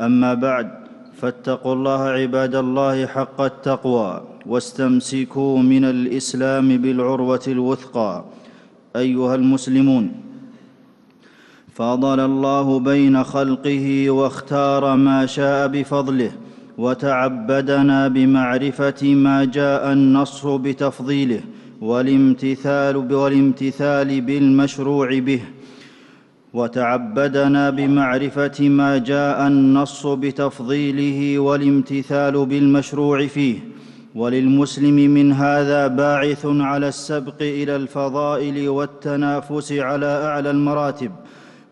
أما بعد فاتقوا الله عباد الله حق التقوى واستمسكوا من الإسلام بالعروة الوثقى. أيها المسلمون فضل الله بين خلقه واختار ما شاء بفضله وتعبدنا بمعرفة ما جاء النص بتفضيله والامتثال والامتثال بالمشروع به. وتعبدنا بمعرفة ما جاء النص بتفضيله والامتثال بالمشروع فيه. وللمسلم من هذا باعث على السبق إلى الفضائل والتنافس على أعلى المراتب.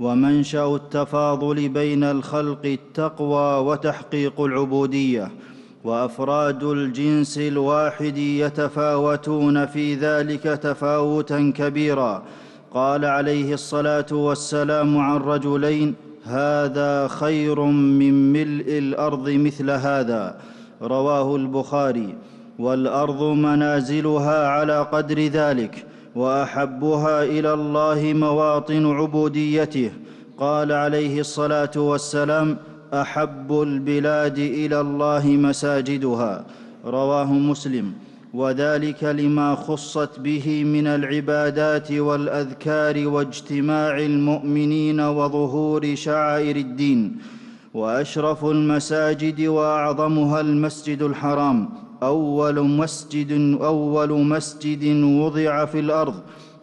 ومنشأ التفاضل بين الخلق التقوى وتحقيق العبودية. وأفراد الجنس الواحد يتفاوتون في ذلك تفاوتا كبيرا. قال عليه الصلاة والسلام عن رجلين هذا خير من ملء الأرض مثل هذا. رواه البخاري. والأرض منازلها على قدر ذلك وأحبها إلى الله مواطن عبوديته. قال عليه الصلاة والسلام أحب البلاد إلى الله مساجدها. رواه مسلم. وذلك لما خصت به من العبادات والأذكار واجتماع المؤمنين وظهور شعائر الدين وأشرف المساجد وأعظمها المسجد الحرام أول مسجد أول مسجد وضع في الأرض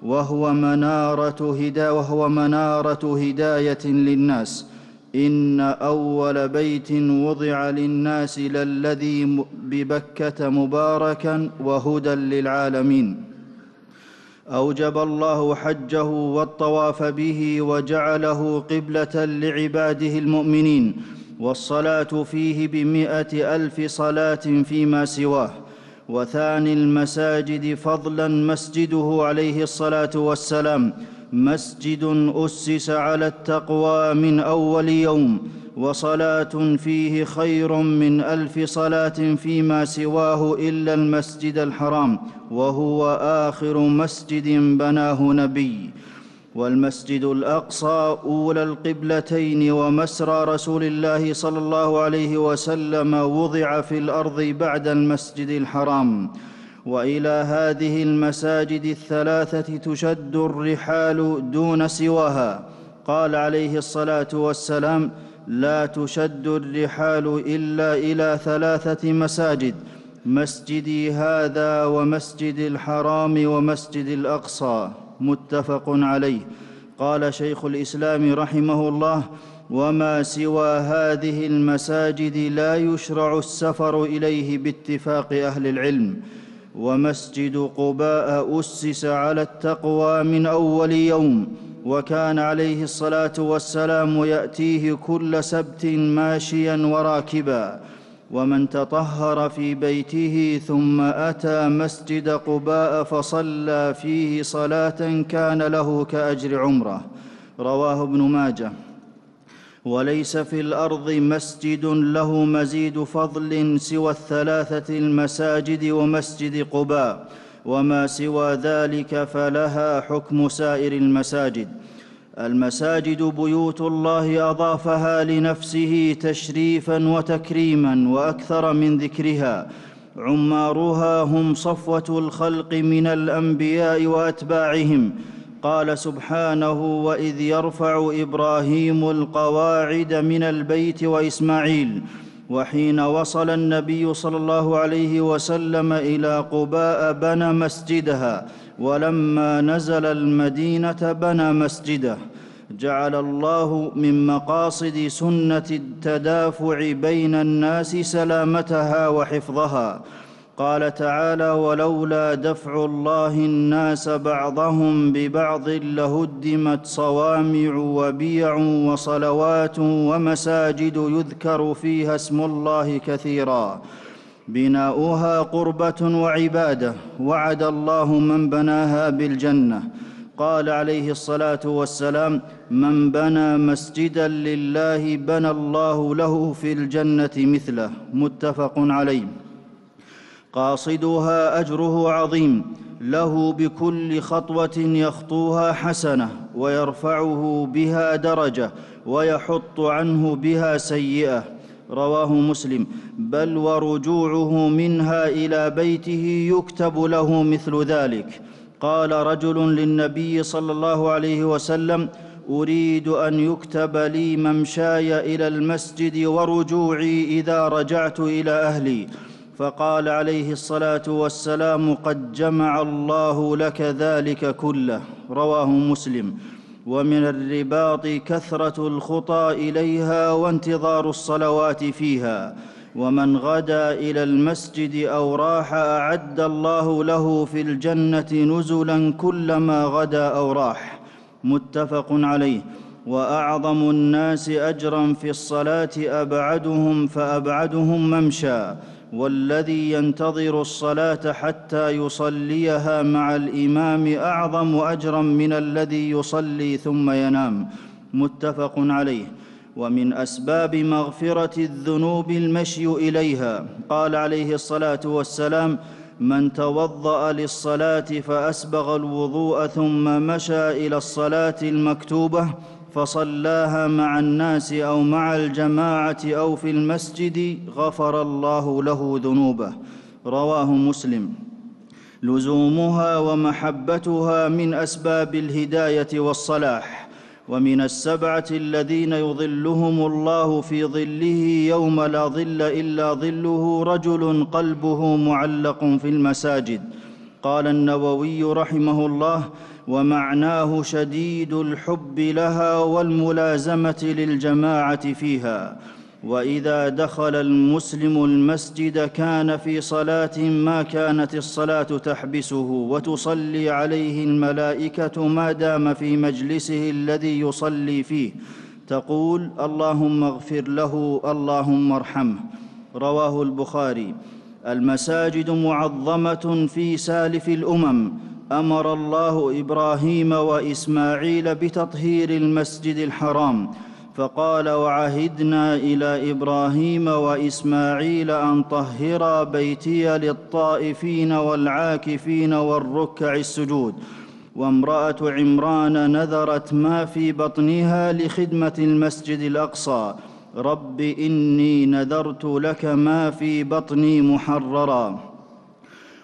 وهو منارة هدا وهو منارة هداية للناس. إن أول بيت وضع للناس للذي ببكة مباركا وهدى للعالمين. أوجب الله حجه والطواف به وجعله قبلة لعباده المؤمنين والصلاة فيه بمائه ألف صلاة فيما سواه. وثاني المساجد فضلا مسجده عليه الصلاة والسلام. مسجد أسس على التقوى من أول يوم وصلاة فيه خير من ألف صلاة فيما سواه إلا المسجد الحرام وهو آخر مسجد بناه نبي. والمسجد الأقصى اولى القبلتين ومسرى رسول الله صلى الله عليه وسلم وضع في الأرض بعد المسجد الحرام. وإلى هذه المساجد الثلاثة تشد الرحال دون سواها. قال عليه الصلاة والسلام لا تشد الرحال إلا إلى ثلاثة مساجد مسجدي هذا ومسجد الحرام ومسجد الأقصى. متفق عليه. قال شيخ الإسلام رحمه الله وما سوى هذه المساجد لا يشرع السفر إليه باتفاق أهل العلم. ومسجد قباء أسس على التقوى من أول يوم وكان عليه الصلاة والسلام يأتيه كل سبت ماشيا وراكبا. ومن تطهر في بيته ثم أتى مسجد قباء فصلى فيه صلاة كان له كأجر عمرة. رواه ابن ماجه. وليس في الأرض مسجد له مزيد فضل سوى الثلاثة المساجد ومسجد قباء وما سوى ذلك فلها حكم سائر المساجد. المساجد بيوت الله أضافها لنفسه تشريفا وتكريما وأكثر من ذكرها. عمارها هم صفوة الخلق من الأنبياء وأتباعهم. قال سبحانه واذ يرفع إبراهيم القواعد من البيت واسماعيل وحين وصل النبي صلى الله عليه وسلم إلى قباء بنى مسجدها ولما نزل المدينة بنى مسجده جعل الله من مقاصد سنه التدافع بين الناس سلامتها وحفظها قال تعالى ولولا دفع الله الناس بعضهم ببعض لهدمت صوامع وبيع وصلوات ومساجد يذكر فيها اسم الله كثيرا. بناؤها قربة وعبادة. وعد الله من بناها بالجنة. قال عليه الصلاة والسلام من بنى مسجدا لله بنى الله له في الجنة مثله. متفق عليه. قاصدها أجره عظيم. له بكل خطوة يخطوها حسنة ويرفعه بها درجة ويحط عنه بها سيئة. رواه مسلم. بل ورجوعه منها إلى بيته يكتب له مثل ذلك. قال رجل للنبي صلى الله عليه وسلم أريد أن يكتب لي ممشاي إلى المسجد ورجوعي إذا رجعت إلى أهلي. فقال عليه الصلاة والسلام قد جمع الله لك ذلك كله. رواه مسلم. ومن الرباط كثرة الخطى إليها وانتظار الصلوات فيها. ومن غدا إلى المسجد أو راح أعد الله له في الجنة نزلا كلما غدا أو راح. متفق عليه. وأعظم الناس اجرا في الصلاة أبعدهم فأبعدهم ممشى. والذي ينتظر الصلاة حتى يصليها مع الإمام أعظم أجرا من الذي يصلي ثم ينام. متفق عليه. ومن أسباب مغفرة الذنوب المشي إليها. قال عليه الصلاة والسلام من توضأ للصلاة فأسبغ الوضوء ثم مشى إلى الصلاة المكتوبة فصلاها مع الناس أو مع الجماعة أو في المسجد غفر الله له ذنوبه. رواه مسلم. لزومها ومحبتها من أسباب الهداية والصلاح ومن السبعة الذين يظلهم الله في ظله يوم لا ظل إلا ظله رجل قلبه معلق في المساجد. قال النووي رحمه الله ومعناه شديد الحب لها والملازمة للجماعة فيها. وإذا دخل المسلم المسجد كان في صلاة ما كانت الصلاة تحبسه وتصلي عليه الملائكة ما دام في مجلسه الذي يصلي فيه. تقول اللهم اغفر له اللهم ارحمه. رواه البخاري. المساجد معظمة في سالف الأمم. أمر الله إبراهيم وإسماعيل بتطهير المسجد الحرام فقال وعهدنا إلى إبراهيم وإسماعيل أن طهرا بيتي للطائفين والعاكفين والركع السجود وامرأة عمران نذرت ما في بطنها لخدمة المسجد الأقصى رب إني نذرت لك ما في بطني محررا.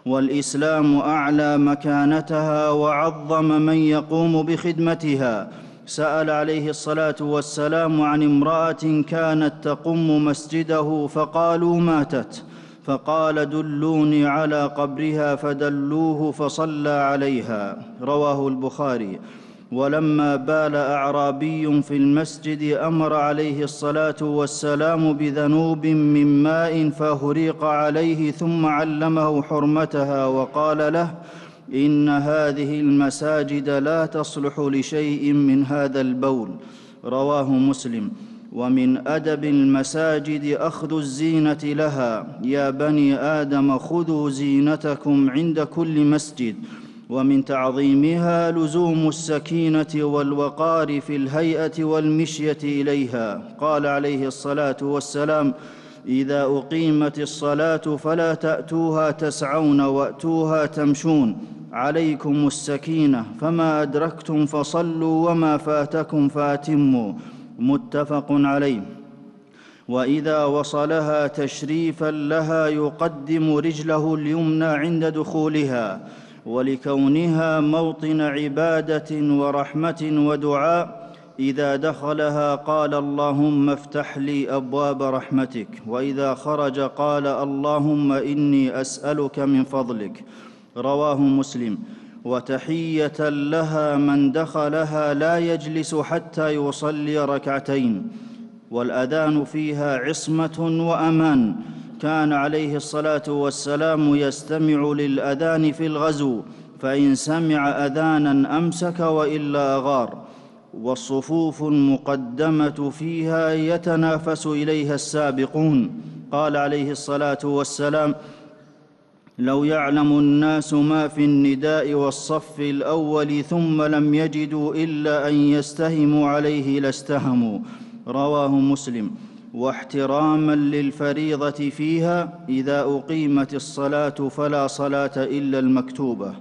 والإسلام أعلى مكانتها وعظم من يقوم بخدمتها. سأل عليه الصلاة والسلام عن امرأة كانت تقم مسجده فقالوا ماتت. فقال دلوني على قبرها فدلوه فصلى عليها. رواه البخاري. ولما بال أعرابي في المسجد أمر عليه الصلاة والسلام بذنوب من ماء فهريق عليه ثم علمه حرمتها وقال له إن هذه المساجد لا تصلح لشيء من هذا البول. رواه مسلم. ومن أدب المساجد أخذ الزينة لها. يا بني آدم خذوا زينتكم عند كل مسجد. ومن تعظيمها لزوم السكينة والوقار في الهيئة والمشية إليها. قال عليه الصلاة والسلام إذا أقيمت الصلاة فلا تأتوها تسعون وأتوها تمشون. عليكم السكينة فما أدركتم فصلوا وما فاتكم فاتموا. متفق عليه. وإذا وصلها تشريفا لها يقدم رجله اليمنى عند دخولها. ولكونها موطن عبادة ورحمة ودعاء إذا دخلها قال اللهم افتح لي أبواب رحمتك وإذا خرج قال اللهم إني أسألك من فضلك. رواه مسلم. وتحية لها من دخلها لا يجلس حتى يصلي ركعتين. والأذان فيها عصمة وأمان. كان عليه الصلاة والسلام يستمع للأذان في الغزو فإن سمع أذانا أمسك وإلا اغار والصفوف المقدمة فيها يتنافس إليها السابقون. قال عليه الصلاة والسلام لو يعلم الناس ما في النداء والصف الأول ثم لم يجدوا إلا أن يستهموا عليه لاستهموا رواه مسلم. واحتراما للفريضة فيها إذا أقيمت الصلاة فلا صلاة إلا المكتوبة.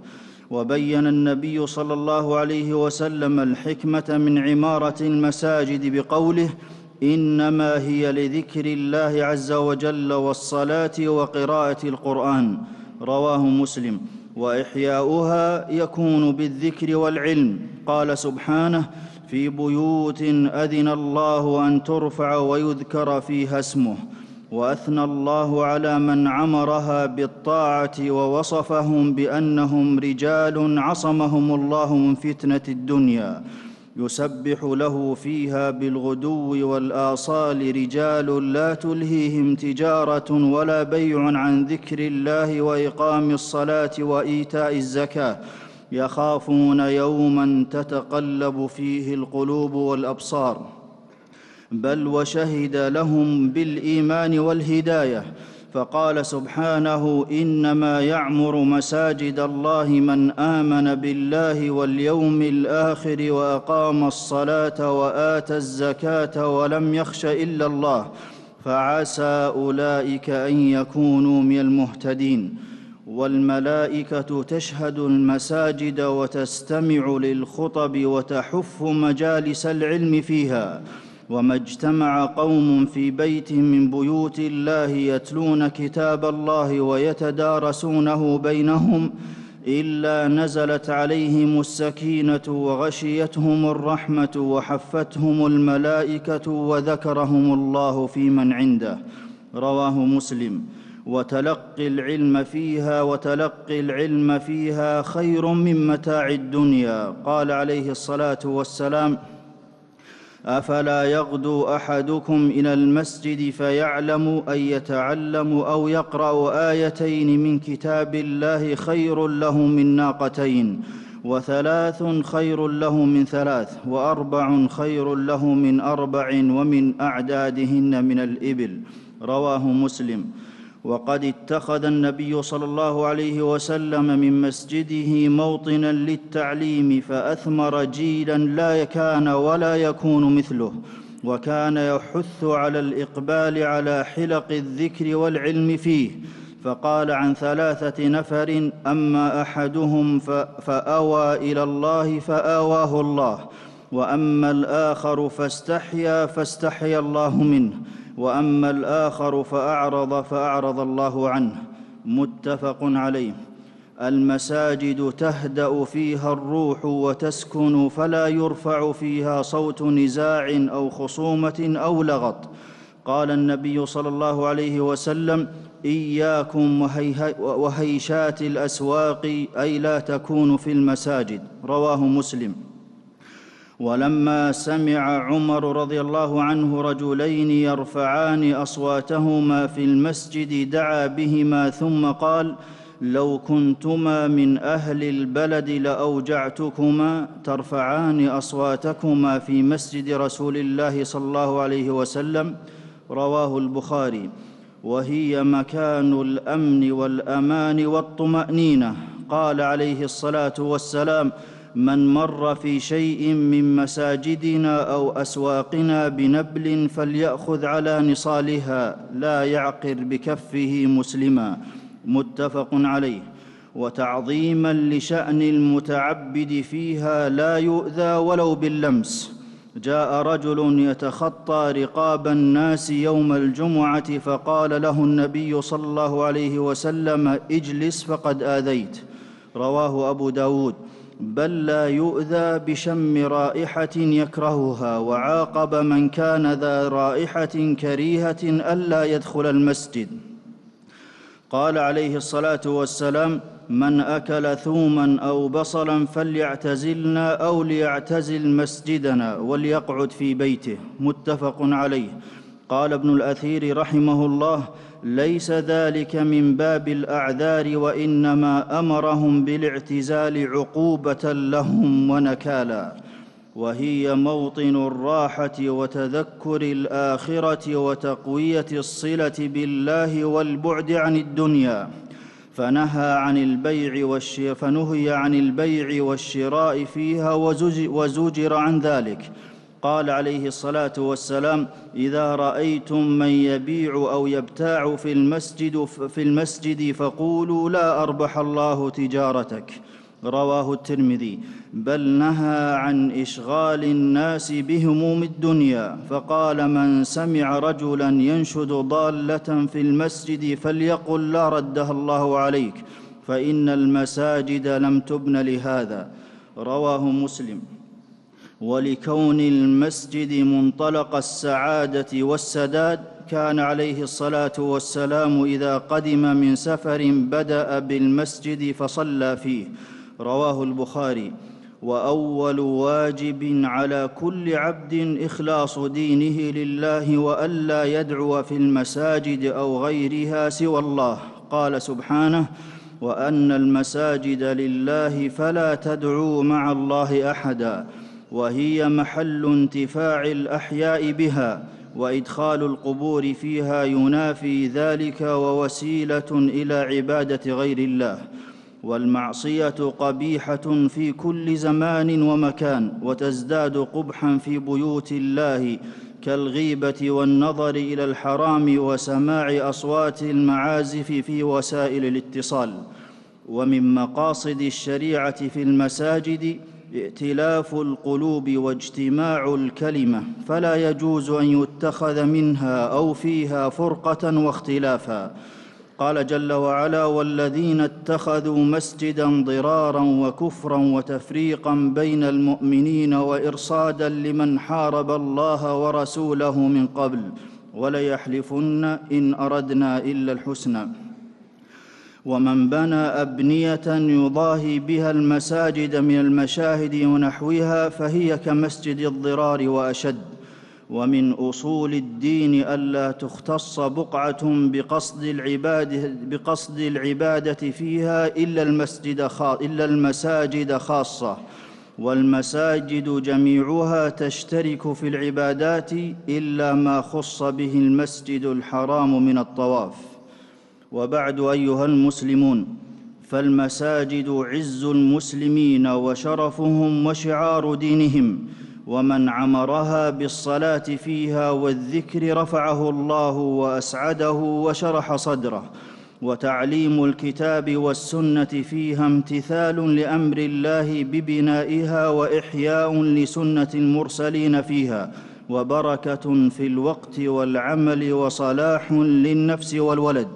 وبين النبي صلى الله عليه وسلم الحكمة من عمارة المساجد بقوله إنما هي لذكر الله عز وجل والصلاة وقراءة القرآن. رواه مسلم. وإحياؤها يكون بالذكر والعلم. قال سبحانه في بيوت أذن الله أن ترفع ويذكر فيها اسمه وأثنى الله على من عمرها بالطاعة ووصفهم بأنهم رجال عصمهم الله من فتنة الدنيا. يسبح له فيها بالغدو والآصال رجال لا تلهيهم تجارة ولا بيع عن ذكر الله وإقام الصلاة وإيتاء الزكاة. يخافون يوما تتقلب فيه القلوب والأبصار. بل وشهد لهم بالإيمان والهداية. فقال سبحانه إنما يعمر مساجد الله من آمن بالله واليوم الآخر وأقام الصلاة واتى الزكاة ولم يخش إلا الله. فعسى أولئك أن يكونوا من المهتدين. والملائكة تشهد المساجد وتستمع للخطب وتحف مجالس العلم فيها. وما اجتمع قوم في بيت من بيوت الله يتلون كتاب الله ويتدارسونه بينهم إلا نزلت عليهم السكينة وغشيتهم الرحمة وحفتهم الملائكة وذكرهم الله في من عنده. رواه مسلم. وتلقي العلم فيها وتلقي العلم فيها خير من متاع الدنيا. قال عليه الصلاة والسلام أفلا يغدو أحدكم إلى المسجد فيعلم أن يتعلم أو يقرأ آيتين من كتاب الله خير له من ناقتين وثلاث خير له من ثلاث وأربع خير له من أربع ومن أعدادهن من الإبل. رواه مسلم. وقد اتخذ النبي صلى الله عليه وسلم من مسجده موطنا للتعليم فأثمر جيلا لا كان ولا يكون مثله وكان يحث على الإقبال على حلق الذكر والعلم فيه. فقال عن ثلاثة نفر أما أحدهم فأوى إلى الله فآواه الله وأما الآخر فاستحيا فاستحيا الله منه. وأما الآخر فأعرض فأعرض الله عنه. متفق عليه. المساجد تهدأ فيها الروح وتسكن فلا يرفع فيها صوت نزاع أو خصومة أو لغط. قال النبي صلى الله عليه وسلم إياكم وهيشات الأسواق أي لا تكون في المساجد. رواه مسلم. ولما سمع عمر رضي الله عنه رجلين يرفعان أصواتهما في المسجد دعا بهما ثم قال لو كنتما من أهل البلد لأوجعتكما ترفعان أصواتكما في مسجد رسول الله صلى الله عليه وسلم. رواه البخاري. وهي مكان الأمن والأمان والطمأنينة. قال عليه الصلاة والسلام من مر في شيء من مساجدنا أو أسواقنا بنبل فليأخذ على نصالها لا يعقر بكفه مسلما. متفق عليه. وتعظيما لشأن المتعبد فيها لا يؤذى ولو باللمس. جاء رجل يتخطى رقاب الناس يوم الجمعة فقال له النبي صلى الله عليه وسلم اجلس فقد آذيت. رواه أبو داود. بل لا يؤذى بشم رائحة يكرهها وعاقب من كان ذا رائحة كريهة ألا يدخل المسجد. قال عليه الصلاة والسلام من أكل ثوما أو بصلا فليعتزلنا أو ليعتزل مسجدنا وليقعد في بيته. متفق عليه. قال ابن الأثير رحمه الله ليس ذلك من باب الأعذار وإنما أمرهم بالاعتزال عقوبة لهم ونكالا. وهي موطن الراحة وتذكر الآخرة وتقوية الصلة بالله والبعد عن الدنيا. فنهى عن البيع فنهي عن البيع والشراء فيها وزجر عن ذلك. قال عليه الصلاة والسلام إذا رأيتم من يبيع أو يبتاع في المسجد في المسجد فقولوا لا أربح الله تجارتك رواه الترمذي بل نهى عن إشغال الناس بهموم الدنيا فقال من سمع رجلا ينشد ضالة في المسجد فليقل لا ردها الله عليك فإن المساجد لم تبن لهذا رواه مسلم. ولكون المسجد منطلق السعادة والسداد كان عليه الصلاة والسلام إذا قدم من سفر بدأ بالمسجد فصلى فيه. رواه البخاري. وأول واجب على كل عبد إخلاص دينه لله والا يدعو في المساجد أو غيرها سوى الله. قال سبحانه وأن المساجد لله فلا تدعوا مع الله أحدا. وهي محل انتفاع الأحياء بها وإدخال القبور فيها ينافي ذلك ووسيلة إلى عبادة غير الله. والمعصية قبيحة في كل زمان ومكان وتزداد قبحا في بيوت الله كالغيبة والنظر إلى الحرام وسماع أصوات المعازف في وسائل الاتصال. ومن مقاصد الشريعة في المساجد ائتلاف القلوب واجتماع الكلمة فلا يجوز أن يتخذ منها أو فيها فرقة واختلافا. قال جل وعلا والذين اتخذوا مسجدا ضرارا وكفرا وتفريقا بين المؤمنين وإرصادا لمن حارب الله ورسوله من قبل وليحلفن إن أردنا إلا الحسنى. ومن بنى أبنية يضاهي بها المساجد من المشاهد ونحوها فهي كمسجد الضرار وأشد. ومن أصول الدين ألا تختص بقعة بقصد العباده بقصد العبادة فيها إلا المسجد إلا المساجد خاصة. والمساجد جميعها تشترك في العبادات إلا ما خص به المسجد الحرام من الطواف. وبعد أيها المسلمون فالمساجد عز المسلمين وشرفهم وشعار دينهم ومن عمرها بالصلاة فيها والذكر رفعه الله وأسعده وشرح صدره وتعليم الكتاب والسنة فيها امتثال لأمر الله ببنائها وإحياء لسنة المرسلين فيها وبركة في الوقت والعمل وصلاح للنفس والولد.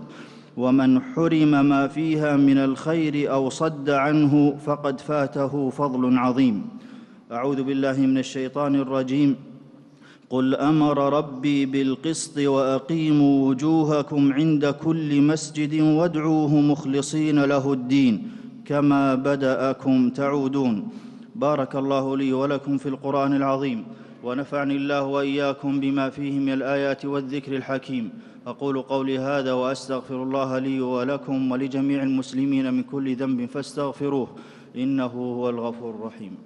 ومن حرم ما فيها من الخير أو صد عنه فقد فاته فضل عظيم. أعوذ بالله من الشيطان الرجيم. قل أمر ربي بالقسط وأقيموا وجوهكم عند كل مسجد وادعوه مخلصين له الدين كما بدأكم تعودون. بارك الله لي ولكم في القرآن العظيم ونفعني الله وإياكم بما فيه من الآيات والذكر الحكيم. أقول قولي هذا وأستغفر الله لي ولكم ولجميع المسلمين من كل ذنب فاستغفروه إنه هو الغفور الرحيم.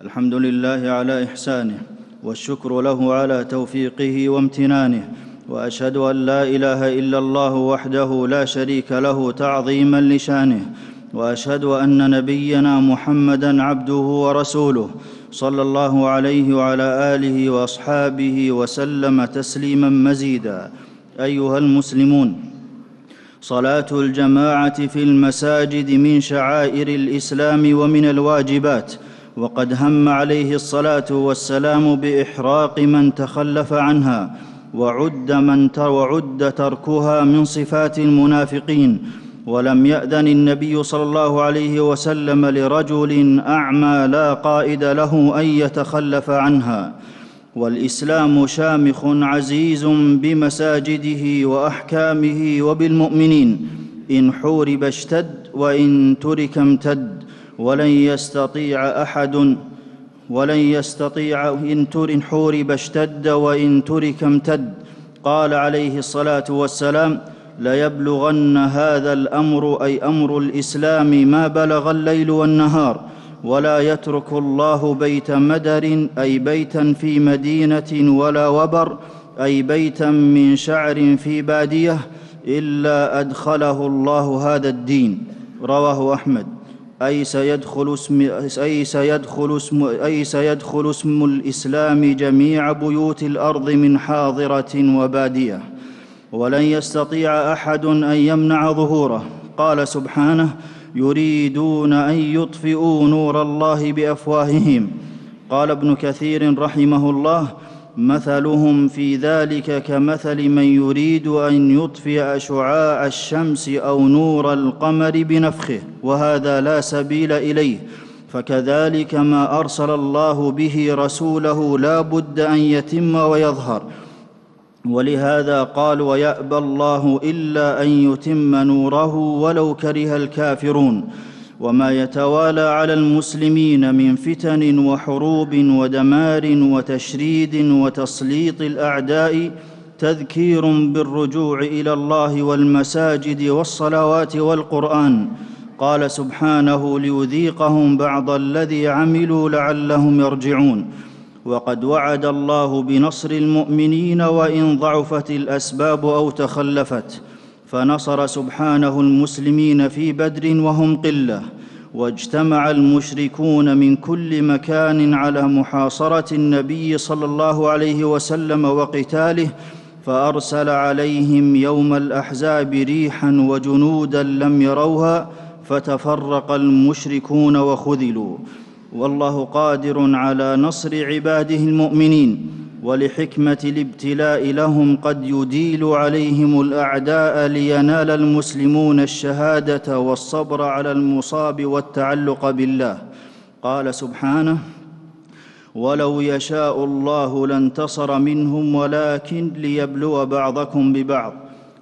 الحمد لله على إحسانه والشكر له على توفيقه وامتنانه وأشهد أن لا إله إلا الله وحده لا شريك له تعظيما لشانه وأشهد أن نبينا محمدا عبده ورسوله صلى الله عليه وعلى آله وأصحابه وسلم تسليما مزيدا. أيها المسلمون صلاة الجماعة في المساجد من شعائر الإسلام ومن الواجبات وقد هم عليه الصلاة والسلام بإحراق من تخلف عنها وعد من وعد تركها من صفات المنافقين ولم يأذن النبي صلى الله عليه وسلم لرجل أعمى لا قائد له أن يتخلف عنها. والإسلام شامخ عزيز بمساجده وأحكامه وبالمؤمنين. إن حورب اشتد وإن ترك امتد. ولن يستطيع أحد ولن يستطيع إن حورب اشتد وإن ترك امتد. قال عليه الصلاة والسلام ليبلغن هذا الأمر أي أمر الإسلام ما بلغ الليل والنهار ولا يترك الله بيت مدر أي بيتا في مدينة ولا وبر أي بيتا من شعر في بادية إلا أدخله الله هذا الدين. رواه أحمد. أي سيدخل اسم أي سيدخل اسم أي سيدخل اسم الإسلام جميع بيوت الأرض من حاضرة وبادية. ولن يستطيع أحد أن يمنع ظهوره. قال سبحانه يريدون أن يطفئوا نور الله بأفواههم. قال ابن كثير رحمه الله مثلهم في ذلك كمثل من يريد أن يطفئ شعاع الشمس أو نور القمر بنفخه وهذا لا سبيل إليه. فكذلك ما أرسل الله به رسوله لا بد أن يتم ويظهر. ولهذا قال ويأبى الله إلا أن يتم نوره ولو كره الكافرون. وما يتوالى على المسلمين من فتن وحروب ودمار وتشريد وتسليط الأعداء تذكير بالرجوع إلى الله والمساجد والصلوات والقرآن. قال سبحانه ليذيقهم بعض الذي عملوا لعلهم يرجعون. وقد وعد الله بنصر المؤمنين وإن ضعفت الأسباب أو تخلفت فنصر سبحانه المسلمين في بدر وهم قلة واجتمع المشركون من كل مكان على محاصرة النبي صلى الله عليه وسلم وقتاله فأرسل عليهم يوم الأحزاب ريحا وجنودا لم يروها فتفرق المشركون وخذلوا. والله قادر على نصر عباده المؤمنين ولحكمة الابتلاء لهم قد يديل عليهم الأعداء لينال المسلمون الشهادة والصبر على المصاب والتعلق بالله. قال سبحانه ولو يشاء الله لانتصر منهم ولكن ليبلو بعضكم ببعض.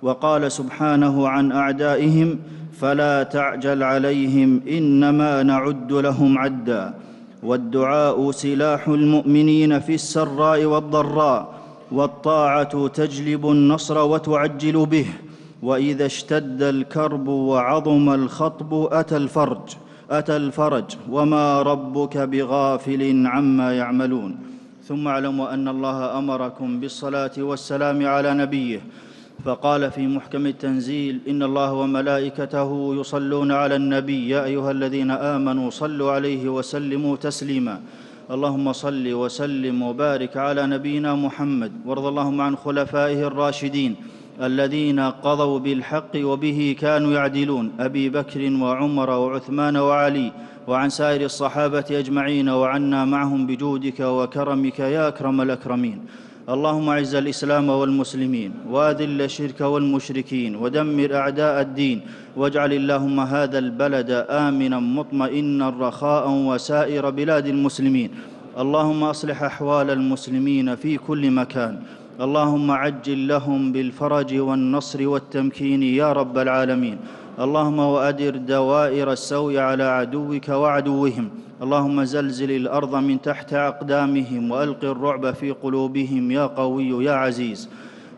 وقال سبحانه عن أعدائهم فلا تعجل عليهم إنما نعد لهم عدا. والدعاء سلاح المؤمنين في السراء والضراء. والطاعة تجلب النصر وتعجل به. وإذا اشتد الكرب وعظم الخطب أتى الفرج أتى الفرج. وما ربك بغافل عما يعملون. ثم اعلموا أن الله أمركم بالصلاة والسلام على نبيه. فقال في محكم التنزيل إن الله وملائكته يصلون على النبي يا أيها الذين آمنوا صلوا عليه وسلموا تسليما. اللهم صل وسلم وبارك على نبينا محمد وارض اللهم عن خلفائه الراشدين الذين قضوا بالحق وبه كانوا يعدلون. أبي بكر وعمر وعثمان وعلي وعن سائر الصحابة أجمعين وعنا معهم بجودك وكرمك يا أكرم الأكرمين. اللهم اعز الإسلام والمسلمين واذل الشرك والمشركين ودمر أعداء الدين واجعل اللهم هذا البلد آمنا مطمئنا رخاء وسائر بلاد المسلمين. اللهم أصلح أحوال المسلمين في كل مكان. اللهم عجل لهم بالفرج والنصر والتمكين يا رب العالمين. اللهم وأدر دوائر السوء على عدوك وعدوهم. اللهم زلزل الأرض من تحت أقدامهم وألق الرعب في قلوبهم يا قوي يا عزيز.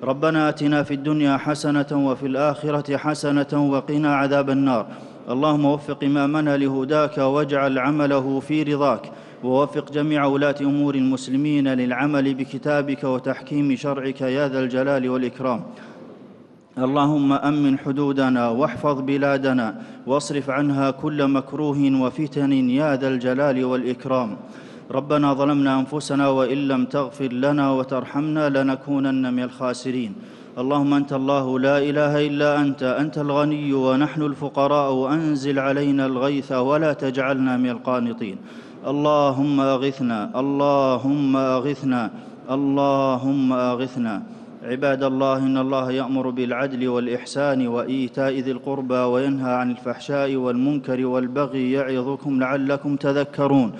ربنا آتنا في الدنيا حسنة وفي الآخرة حسنة وقنا عذاب النار. اللهم وفق إمامنا لهداك واجعل عمله في رضاك. ووفق جميع ولاة أمور المسلمين للعمل بكتابك وتحكيم شرعك يا ذا الجلال والإكرام. اللهم أمن حدودنا واحفظ بلادنا واصرف عنها كل مكروه وفتن يا ذا الجلال والإكرام. ربنا ظلمنا أنفسنا وإن لم تغفر لنا وترحمنا لنكونن من الخاسرين. اللهم أنت الله لا إله إلا أنت أنت الغني ونحن الفقراء وأنزل علينا الغيث ولا تجعلنا من القانطين. اللهم أغثنا اللهم أغثنا اللهم أغثنا. عباد الله إن الله يأمر بالعدل والإحسان وإيتاء ذي القربى وينهى عن الفحشاء والمنكر والبغي يعظكم لعلكم تذكرون.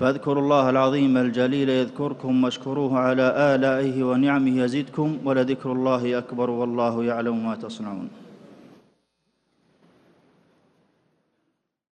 فاذكروا الله العظيم الجليل يذكركم واشكروه على آلائه ونعمه يزدكم ولذكر الله أكبر والله يعلم ما تصنعون.